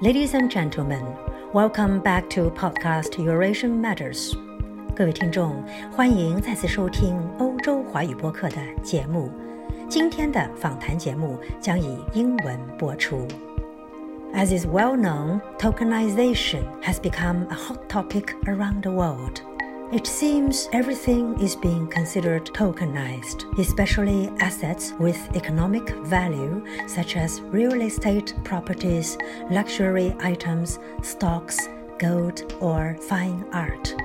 Ladies and gentlemen, welcome back to podcast Eurasian Matters. 各位听众，欢迎再次收听欧洲华语播客的节目。今天的访谈节目将以英文播出。As is well known, tokenization has become a hot topic around the world. It seems everything is being considered tokenized, especially assets with economic value such as real estate properties, luxury items, stocks, gold, or fine art.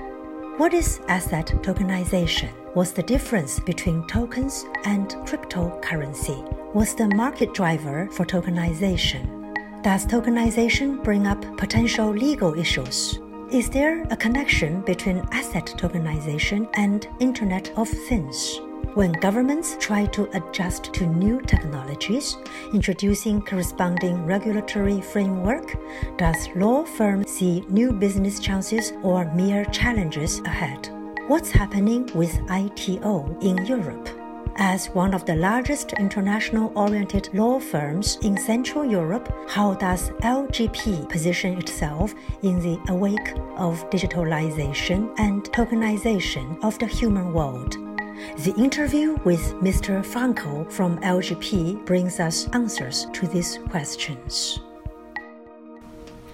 What is asset tokenization? What's the difference between tokens and cryptocurrency? What's the market driver for tokenization? Does tokenization bring up potential legal issues? Is there a connection between asset tokenization and Internet of Things? When governments try to adjust to new technologies, introducing corresponding regulatory framework, does law firm see new business chances or mere challenges ahead? What's happening with ITO in Europe? As one of the largest international oriented law firms in Central Europe, how does LGP position itself in the wake of digitalization and tokenization of the human world? The interview with Mr. Frankl from LGP brings us answers to these questions.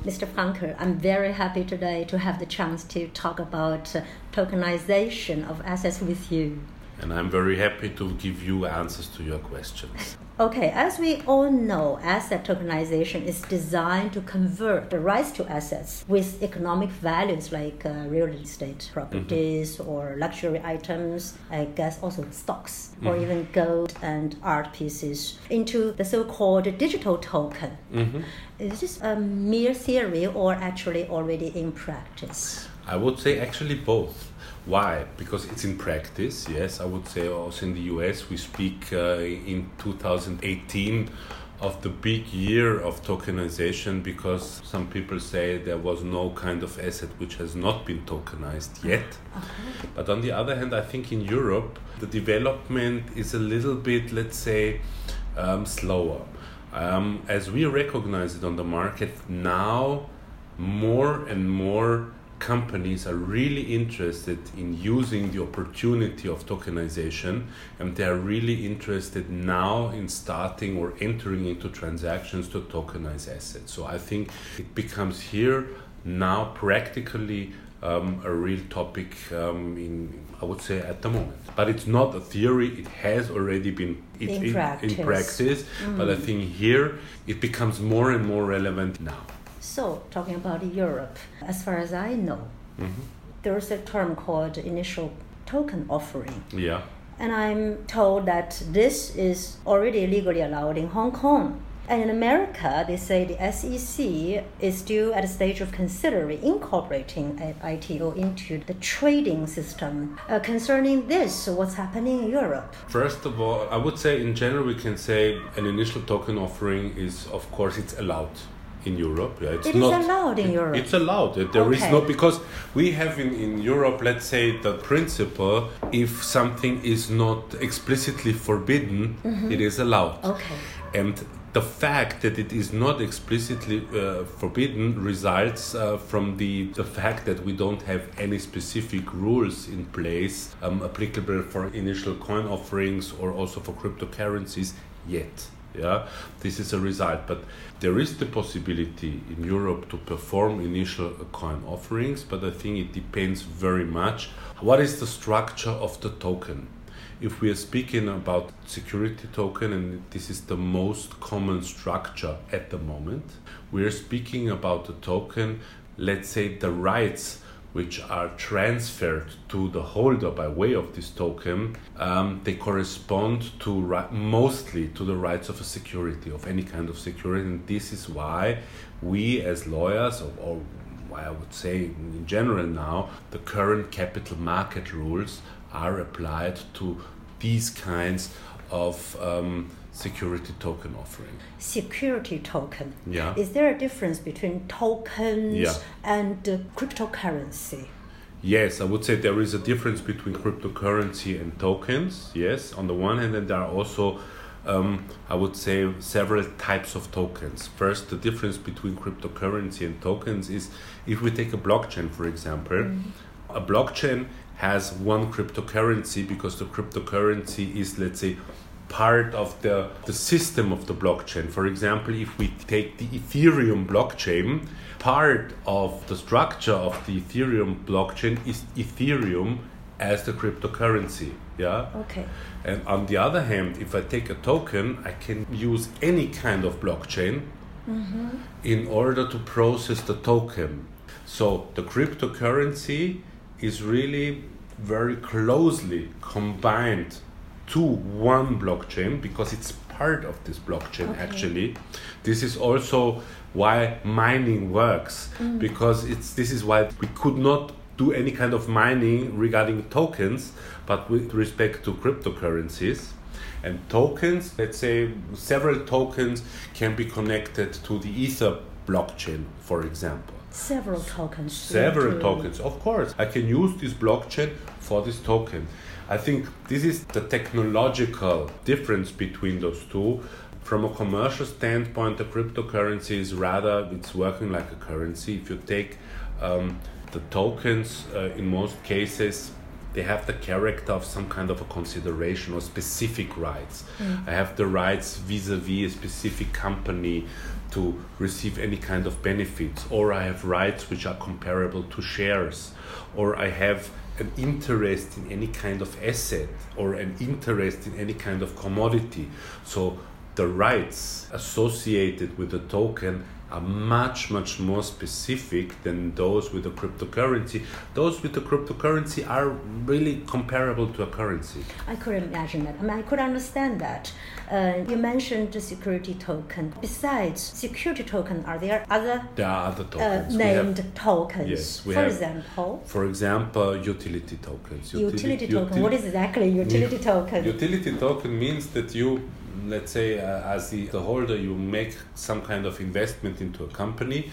Mr. Frankl, I'm very happy today to have the chance to talk about tokenization of assets with you and I'm very happy to give you answers to your questions. Okay, as we all know, asset tokenization is designed to convert the rights to assets with economic values like uh, real estate properties mm-hmm. or luxury items, I guess also stocks mm-hmm. or even gold and art pieces into the so called digital token. Mm-hmm. Is this a mere theory or actually already in practice? I would say actually both. Why? Because it's in practice, yes. I would say also in the US, we speak uh, in 2018 of the big year of tokenization because some people say there was no kind of asset which has not been tokenized yet. Okay. But on the other hand, I think in Europe, the development is a little bit, let's say, um, slower. Um, as we recognize it on the market now, more and more companies are really interested in using the opportunity of tokenization and they are really interested now in starting or entering into transactions to tokenize assets. So I think it becomes here now practically um, a real topic um, in I would say at the moment. But it's not a theory; it has already been it, in, practice. In practice. Mm. But I mm. think here it becomes more and more relevant now. So, talking about Europe, as far as I know, mm-hmm. there's a term called initial token offering. Yeah. And I'm told that this is already legally allowed in Hong Kong. And in America, they say the SEC is still at the stage of considering incorporating ITO into the trading system. Uh, concerning this, what's happening in Europe? First of all, I would say in general, we can say an initial token offering is, of course, it's allowed in Europe. Yeah, it's it not, allowed in Europe. It's allowed. There okay. is no because we have in, in Europe, let's say, the principle: if something is not explicitly forbidden, mm-hmm. it is allowed. Okay. And the fact that it is not explicitly uh, forbidden results uh, from the, the fact that we don't have any specific rules in place um, applicable for initial coin offerings or also for cryptocurrencies yet yeah? This is a result. But there is the possibility in europe to perform initial coin offerings but i think it depends very much. What is the structure of the token? If we are speaking about security token and this is the most common structure at the moment we are speaking about a token let's say the rights which are transferred to the holder by way of this token, um, they correspond to ri- mostly to the rights of a security, of any kind of security. And this is why we, as lawyers, or, or why I would say in general now, the current capital market rules are applied to these kinds of. Um, security token offering. Security token. Yeah. Is there a difference between tokens yeah. and uh, cryptocurrency? Yes, I would say there is a difference between cryptocurrency and tokens. Yes, on the one hand, and there are also um, I would say, several types of tokens. First, the difference between cryptocurrency and tokens is if we take a blockchain, for example, mm. a blockchain has one cryptocurrency because the cryptocurrency is, let's say, part of the, the system of the blockchain. For example, if we take the Ethereum blockchain, part of the structure of the Ethereum blockchain is Ethereum as the cryptocurrency. Yeah. Okay. And on the other hand, if I take a token, I can use any kind of blockchain mm-hmm. in order to process the token. So the cryptocurrency is really very closely combined to one blockchain because it's part of this blockchain okay. actually. This is also why mining works mm. because it's this is why we could not do any kind of mining regarding tokens but with respect to cryptocurrencies. And tokens let's say several tokens can be connected to the ether blockchain for example. Several tokens several tokens of course. I can use this blockchain for this token I think this is the technological difference between those two. From a commercial standpoint, the cryptocurrency is rather it's working like a currency. If you take um, the tokens, uh, in most cases, they have the character of some kind of a consideration or specific rights. Mm. I have the rights vis-a-vis a specific company to receive any kind of benefits, or I have rights which are comparable to shares, or I have an interest in any kind of asset or an interest in any kind of commodity. So the rights associated with the token are much much more specific than those with the cryptocurrency. Those with the cryptocurrency are really comparable to a currency. I could imagine that. I mean i could understand that uh, you mentioned the security token. Besides security token are there other there are other uh, tokens. Uh, named have, tokens? Yes for have, example? for example utility tokens. Utility, utility token. util- what is exactly utility token? utility token means that you let's say uh, as the, the holder you make some kind of investment into a company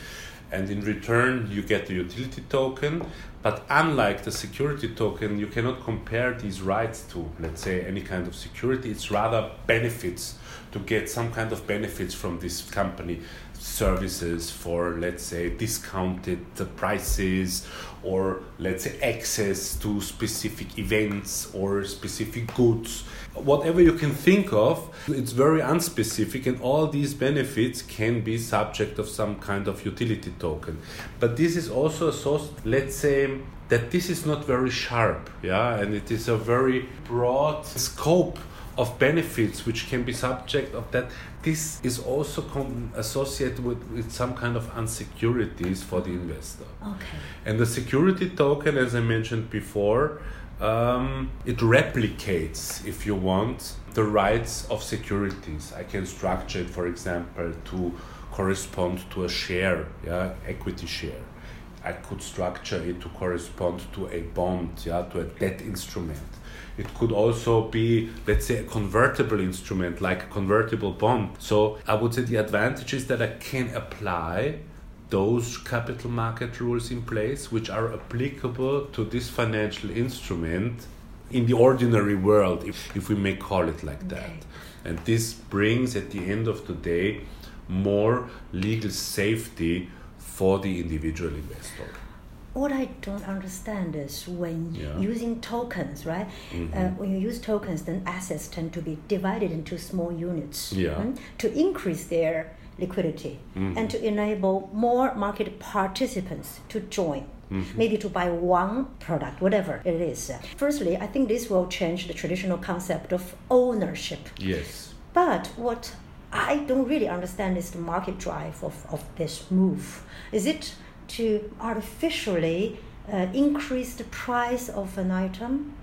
and in return you get the utility token. But unlike the security token you cannot compare these rights to let's say any kind of security. It's rather benefits to get some kind of benefits from this company services for let's say discounted prices or let's say access to specific events or specific goods. Whatever you can think of it's very unspecific and all these benefits can be subject of some kind of utility token. But this is also a source let's say that this is not very sharp yeah? And it is a very broad scope of benefits which can be subject of that. This is also associated with, with some kind of insecurities for the investor. Okay. And the security token as i mentioned before um, it replicates if you want the rights of securities. I can structure it for example to correspond to a share yeah equity share. I could structure it to correspond to a bond yeah to a debt instrument it could also be, let's say, a convertible instrument like a convertible bond. So I would say the advantage is that I can apply those capital market rules in place which are applicable to this financial instrument in the ordinary world, if, if we may call it like okay. that. And this brings, at the end of the day, more legal safety for the individual investor what I don't understand is when yeah. using tokens, right? Mm-hmm. Uh, when you use tokens, then assets tend to be divided into small units yeah. mm, to increase their liquidity mm-hmm. and to enable more market participants to join. Mm-hmm. Maybe to buy one product, whatever it is. Firstly, I think this will change the traditional concept of ownership. Yes. But what I don't really understand is the market drive of, of this move. Is it to artificially uh, increase the price of an item?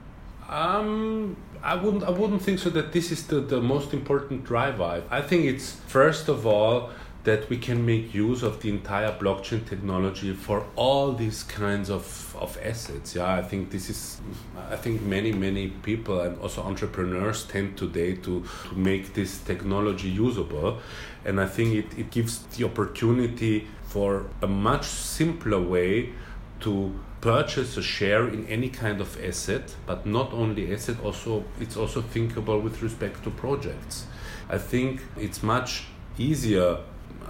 Um, I wouldn't. I wouldn't think so. That this is the, the most important driver. I think it's first of all that we can make use of the entire blockchain technology for all these kinds of, of assets. Yeah, I think this is, I think many, many people and also entrepreneurs tend today to, to make this technology usable. And I think it, it gives the opportunity for a much simpler way to purchase a share in any kind of asset, but not only asset, also it's also thinkable with respect to projects I think it's much easier,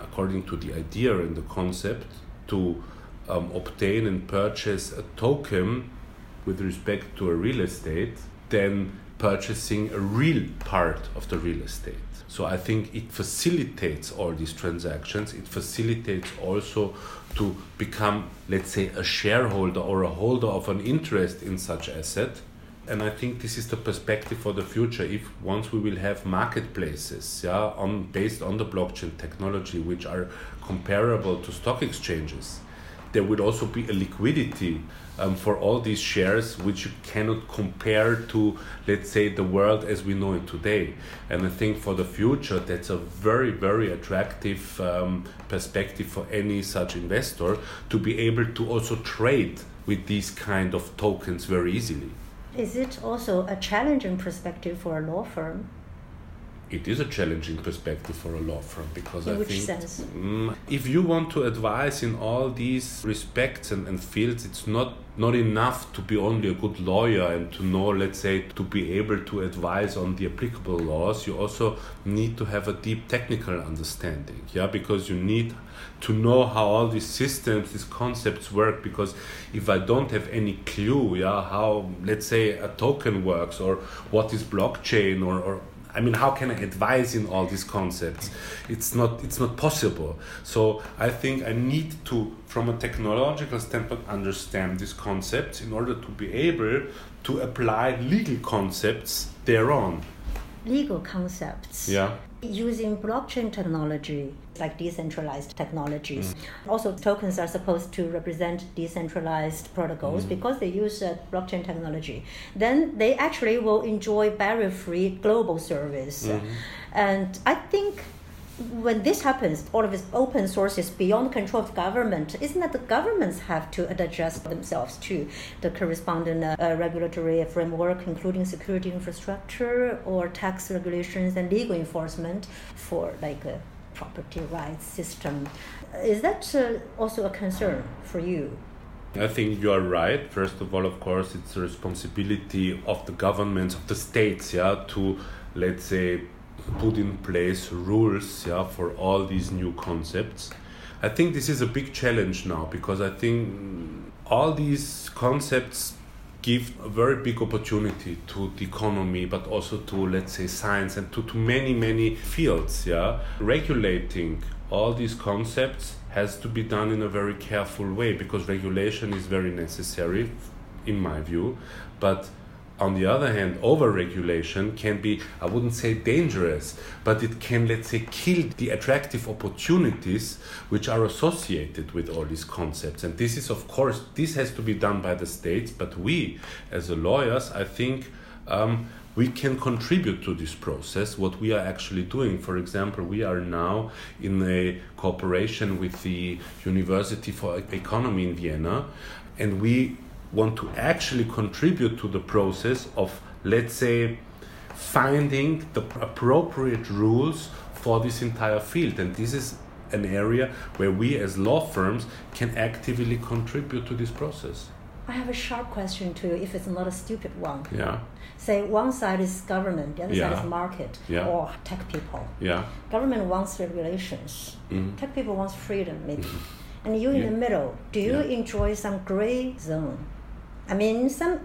according to the idea and the concept, to um, obtain and purchase a token with respect to a real estate than purchasing a real part of the real estate. So I think it facilitates all these transactions. It facilitates also to become, let's say, a shareholder or a holder of an interest in such asset. And I think this is the perspective for the future. If once we will have marketplaces, yeah, on based on the blockchain technology, which are comparable to stock exchanges, there would also be a liquidity um, for all these shares which you cannot compare to let's say the world as we know it today and i think for the future that's a very very attractive um, perspective for any such investor to be able to also trade with these kind of tokens very easily is it also a challenging perspective for a law firm it is a challenging perspective for a law firm because in I which think sense? Mm, if you want to advise in all these respects and, and fields, it's not not enough to be only a good lawyer and to know, let's say, to be able to advise on the applicable laws. You also need to have a deep technical understanding, yeah, because you need to know how all these systems, these concepts work. Because if I don't have any clue, yeah, how let's say a token works or what is blockchain or, or I mean, how can I advise in all these concepts? It's not, it's not possible. So I think I need to, from a technological standpoint, understand these concepts in order to be able to apply legal concepts thereon. Legal concepts. Yeah. Using blockchain technology, like decentralized technologies. Mm. Also, tokens are supposed to represent decentralized protocols mm. because they use uh, blockchain technology. Then they actually will enjoy barrier free global service. Mm. And I think when this happens, all of this open sources beyond control of government, isn't that the governments have to adjust themselves to the corresponding uh, regulatory framework, including security infrastructure or tax regulations and legal enforcement for like a property rights system? Is that uh, also a concern for you? I think you are right. First of all, of course, it's the responsibility of the governments, of the states, yeah, to let's say put in place rules yeah, for all these new concepts. I think this is a big challenge now because I think all these concepts give a very big opportunity to the economy but also to let's say science and to, to many many fields yeah regulating all these concepts has to be done in a very careful way because regulation is very necessary in my view but on the other hand, overregulation can be, I wouldn't say dangerous, but it can, let's say, kill the attractive opportunities which are associated with all these concepts. And this is, of course, this has to be done by the states, but we, as lawyers, I think, um, we can contribute to this process what we are actually doing for example we are now in a cooperation with the university for economy in vienna and we want to actually contribute to the process of, let's say, finding the appropriate rules for this entire field. And this is an area where we as law firms can actively contribute to this process. I have a sharp question to you, if it's not a stupid one. Yeah. Say one side is government, the other yeah. side is market yeah. or tech people. Yeah. Government wants regulations. Mm-hmm. Tech people wants freedom, maybe. Mm-hmm. And you in yeah. the middle, do you enjoy some gray zone? I mean, some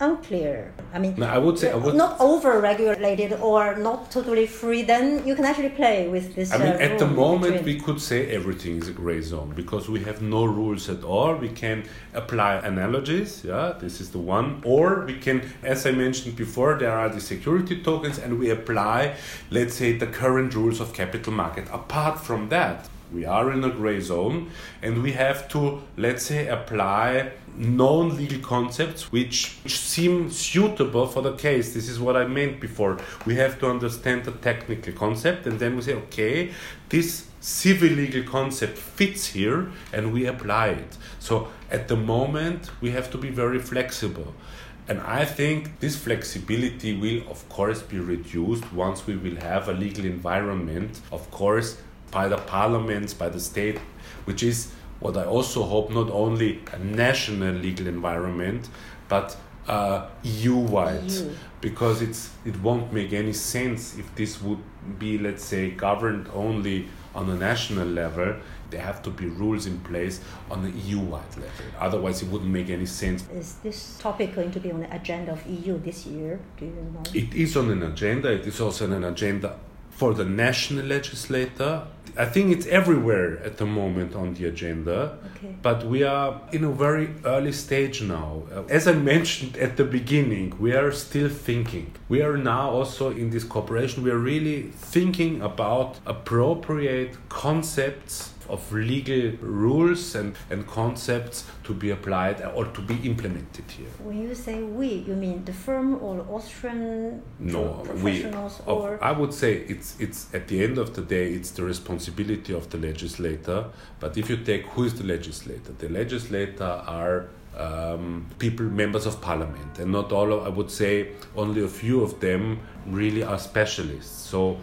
unclear. I mean, no, I would say I would not over-regulated or not totally free. Then you can actually play with this. I mean, uh, at the moment, we could say everything is a gray zone because we have no rules at all. We can apply analogies. Yeah, this is the one. Or we can, as I mentioned before, there are the security tokens, and we apply, let's say, the current rules of capital market. Apart from that, we are in a gray zone, and we have to, let's say, apply known legal concepts which, which seem suitable for the case. This is what I meant before. We have to understand the technical concept and then we say, okay, this civil legal concept fits here and we apply it. So at the moment, we have to be very flexible. And I think this flexibility will, of course, be reduced once we will have a legal environment, of course, by the parliaments, by the state, which is what I also hope not only a national legal environment, but uh, EU-wide EU. because it's it won't make any sense if this would be let's say governed only on a national level there have to be rules in place on the EU-wide level otherwise it wouldn't make any sense Is this topic going to be on the agenda of EU this year? Do you know? it is on an agenda it is also on an agenda for the national legislator i think it's everywhere at the moment on the agenda Okay. but we are in a very early stage now. Uh, As I mentioned at the beginning, we are still thinking. We are now also in this cooperation, we are really thinking about appropriate concepts of legal rules and, and concepts to be applied or to be implemented here. When you say we, you mean the firm or Austrian No, we. professionals Of, or I would say it's it's at the end of the day, it's the responsibility of the legislator. But if you take who is the legislator, the legislator are um, people, members of parliament, and not all. Of, I would say only a few of them really are specialists. So,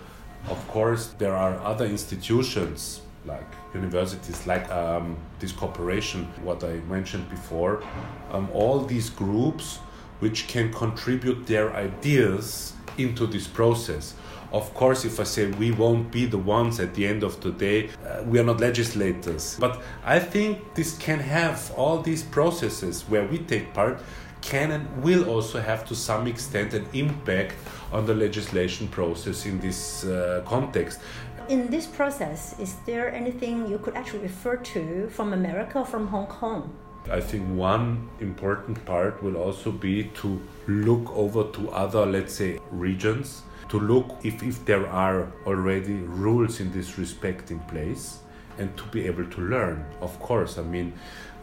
of course, there are other institutions like universities, like um, this corporation, what I mentioned before, um, all these groups which can contribute their ideas into this process. Of course, if I say we won't be the ones at the end of the day, uh, we are not legislators. But I think this can have all these processes where we take part can and will also have to some extent an impact on the legislation process in this uh, context. In this process, is there anything you could actually refer to from America or from Hong Kong? I think one important part will also be to look over to other, let's say, regions, to look if, if there are already rules in this respect in place and to be able to learn. Of course, I mean,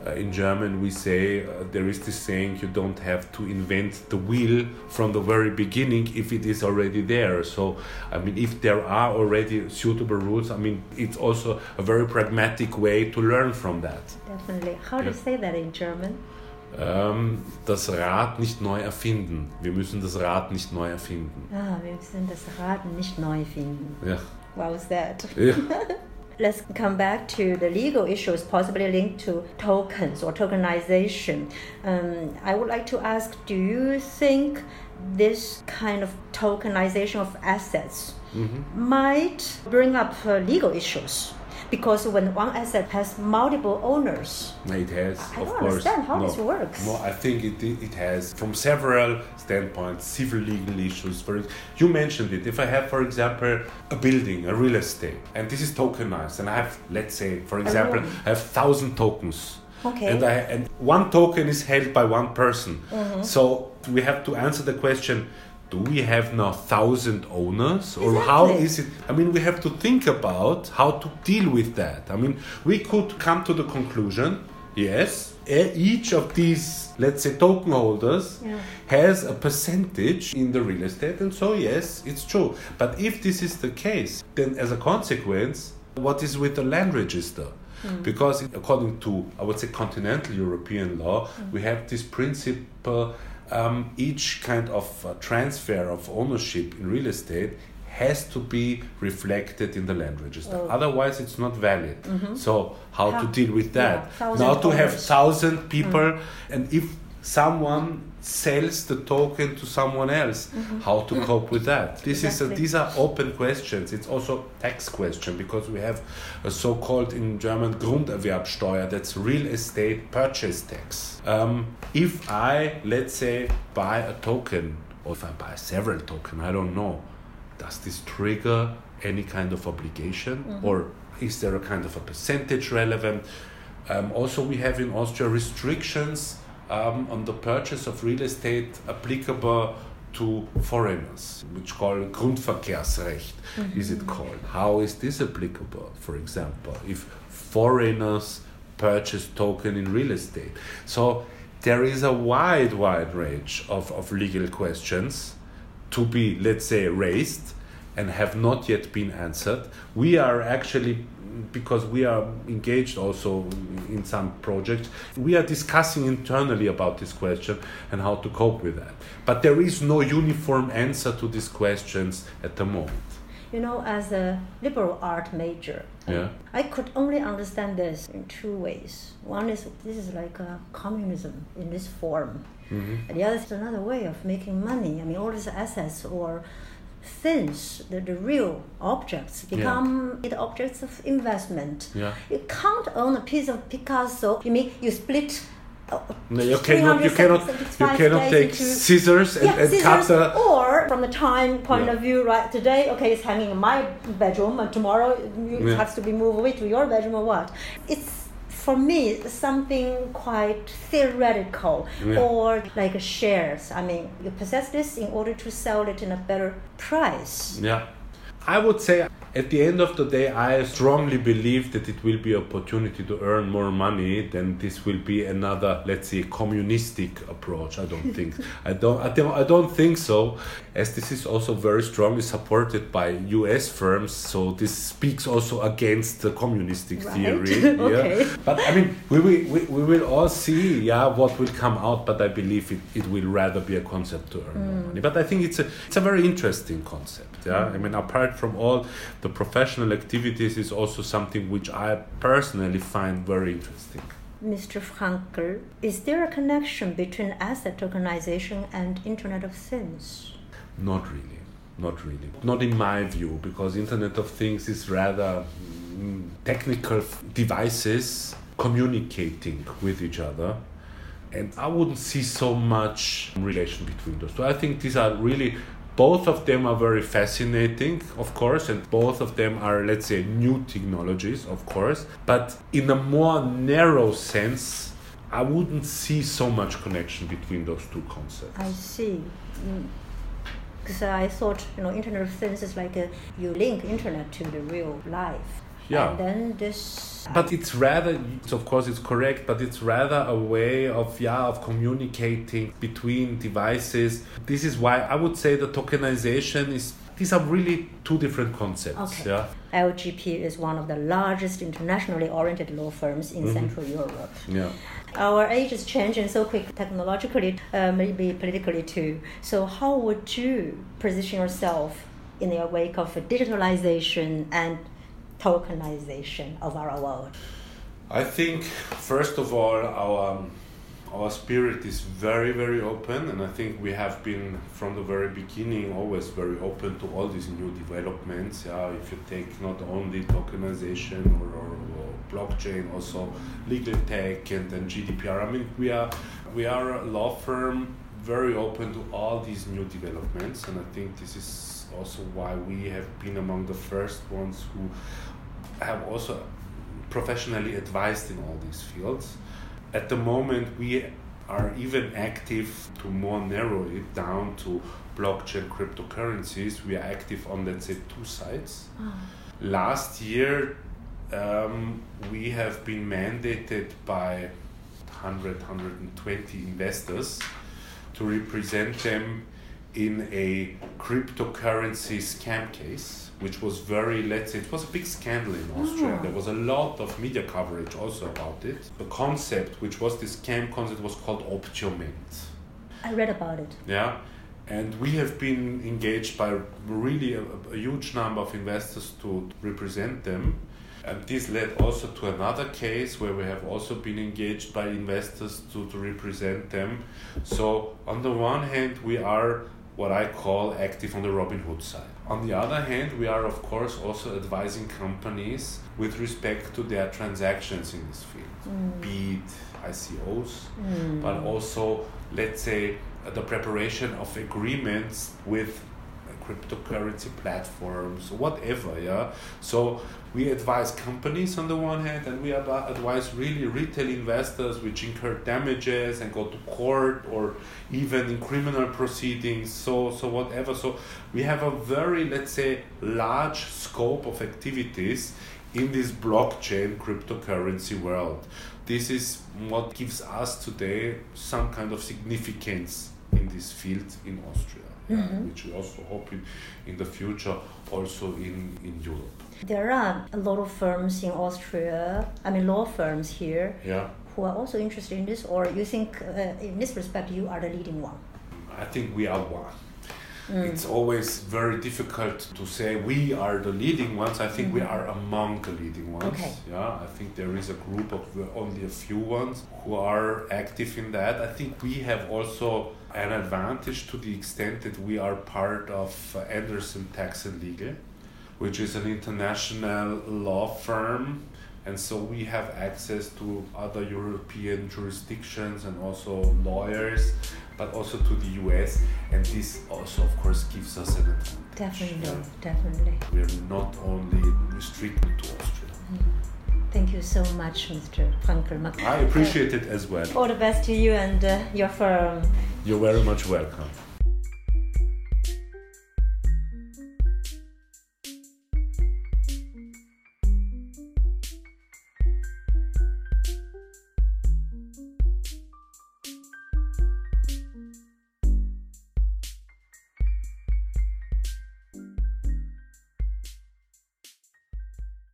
uh, in German we say uh, there is this saying you don't have to invent the wheel from the very beginning if it is already there. So, I mean, if there are already suitable rules, I mean, it's also a very pragmatic way to learn from that. Definitely. How do you say that in German? Ähm, das Rad nicht neu erfinden. Wir müssen das Rad nicht neu erfinden. Ah, wir müssen das Rad nicht neu finden. Ja. What was that? ja. Let's come back to the legal issues possibly linked to tokens or tokenization. Um, I would like to ask do you think this kind of tokenization of assets might bring up uh, legal issues? Because when one asset has multiple owners, It has, I of don't course. understand how no, this works. No, I think it, it has, from several standpoints, civil legal issues. For you mentioned it. If I have, for example, a building, a real estate, and this is tokenized, and I have, let's say, for example. I have thousand tokens. Okay. And I and one token is held by one person. Mm-hmm. So we have to answer the question. Do we have now thousand owners, or how Exactly. is it? I mean, we have to think about how to deal with that. I mean, we could come to the conclusion yes, each of these, let's say, token holders Yeah. has a percentage in the real estate, and so, yes, it's true. But if this is the case, then as a consequence, what is with the land register? Hmm. Because according to, I would say, continental European law, hmm. we have this principle um, each kind of uh, transfer of ownership in real estate has to be reflected in the land register. Oh. Otherwise, it's not valid. So, how, How- to deal with that? yeah, now, to have thousand people, and if someone sells the token to someone else, how to cope with that? This is a, these are open questions. It's also tax question because we have a so-called in German Grunderwerbsteuer. That's real estate purchase tax. Um, if I let's say buy a token, or if I buy several token, I don't know. Does this trigger any kind of obligation, or is there a kind of a percentage relevant? Um, also, we have in Austria restrictions um, on the purchase of real estate applicable to foreigners, which call Grundverkehrsrecht, is it called? How is this applicable, for example, if foreigners purchase token in real estate? So there is a wide, wide range of, of legal questions to be, let's say, raised and have not yet been answered. We are actually, because we are engaged also in some projects, we are discussing internally about this question and how to cope with that. But there is no uniform answer to these questions at the moment. you know, as a liberal art major, Yeah. I could only understand this in two ways. One is this is like a communism in this form, Mhm. and the other is another way of making money. I mean, all these assets or things, the, the real objects, become the objects of investment. Yeah. You can't own a piece of Picasso. You mean you split? uh, No, you cannot. You cannot. You cannot take into- scissors and, yeah, and cut scissors, the. or from the time point Yeah. of view, right? Today, okay, it's hanging in my bedroom, and tomorrow it Yeah. have to be moved away to your bedroom or what? It's for me something quite theoretical, Yeah. or like shares. I mean, you possess this in order to sell it in a better price. Yeah. I would say at the end of the day, I strongly believe that it will be opportunity to earn more money. Then this will be another, let's say, communistic approach. I don't think. I don't. I don't. I don't think so. As this is also very strongly supported by U.S. firms, so this speaks also against the communistic Right. theory. Okay. Yeah. But I mean, we will, we, we will all see, yeah, what will come out. But I believe it, it will rather be a concept to earn more mm. money. But I think it's a it's a very interesting concept. Yeah, I mean, apart from all the professional activities, is also something which I personally find very interesting. Mr. Frankl, is there a connection between asset tokenization and Internet of Things? Not really. Not really. Not in my view, because Internet of Things is rather mm, technical devices communicating with each other. And I wouldn't see so much relation between those two. I think these are really, both of them are very fascinating, of course, and both of them are, let's say, new technologies, of course. But in a more narrow sense, I wouldn't see so much connection between those two concepts. I see. Mm. Because I thought, you know, Internet of Things is like a, you link Internet to the real life. Yeah. And then this. But it's rather, of course, it's correct, but it's rather a way of, yeah, of communicating between devices. This is why I would say the tokenization is, these are really two different concepts. Okay. Yeah. LGP is one of the largest internationally oriented law firms in Mm-hmm. Central Europe. Yeah. Our age is changing so quick technologically, uh, maybe politically too. So, how would you position yourself in the wake of digitalization and tokenization of our world? I think, first of all, our um, our spirit is very, very open, and I think we have been from the very beginning always very open to all these new developments. Yeah, if you take not only tokenization or, or, or blockchain, also legal tech and then GDPR. I mean, we are we are a law firm very open to all these new developments, and I think this is also why we have been among the first ones who have also professionally advised in all these fields. At the moment, we are even active to more narrow it down to blockchain cryptocurrencies. We are active on, let's say, two sides. Last year, um, we have been mandated by 100, 120 investors to represent them in a cryptocurrency scam case, which was very, let's say, it was a big scandal in Austria. Oh. There was a lot of media coverage also about it. The concept, which was this scam concept, was called Optioment. I read about it. Yeah. And we have been engaged by really a, a huge number of investors to represent them. And this led also to another case where we have also been engaged by investors to, to represent them. So, on the one hand, we are what I call active on the Robinhood side. On the other hand, we are, of course, also advising companies with respect to their transactions in this field, mm. be it ICOs, mm. but also, let's say, the preparation of agreements with cryptocurrency platforms, whatever. Yeah. So we advise companies on the one hand, and we advise really retail investors which incur damages and go to court or even in criminal proceedings. So so whatever. So we have a very let's say large scope of activities in this blockchain cryptocurrency world. This is what gives us today some kind of significance in this field in Austria, yeah, which we also hope in, in the future also in, in Europe. There are a lot of firms in Austria, I mean, law firms here, Yeah, who are also interested in this, or you think uh, in this respect you are the leading one? I think we are one. mm. it's always very difficult to say we are the leading ones. I think mm. we are among the leading ones. Okay. Yeah, I think there is a group of only a few ones who are active in that. I think we have also an advantage to the extent that we are part of Andersen Tax and Legal, which is an international law firm and so we have access to other European jurisdictions and also lawyers, but also to the US, and this also, of course, gives us an advantage. Definitely, yeah. definitely. We are not only restricted to Austria. Mm. Thank you so much, Mr. Frankl. I appreciate uh, it as well. All the best to you and uh, your firm. You're very much welcome.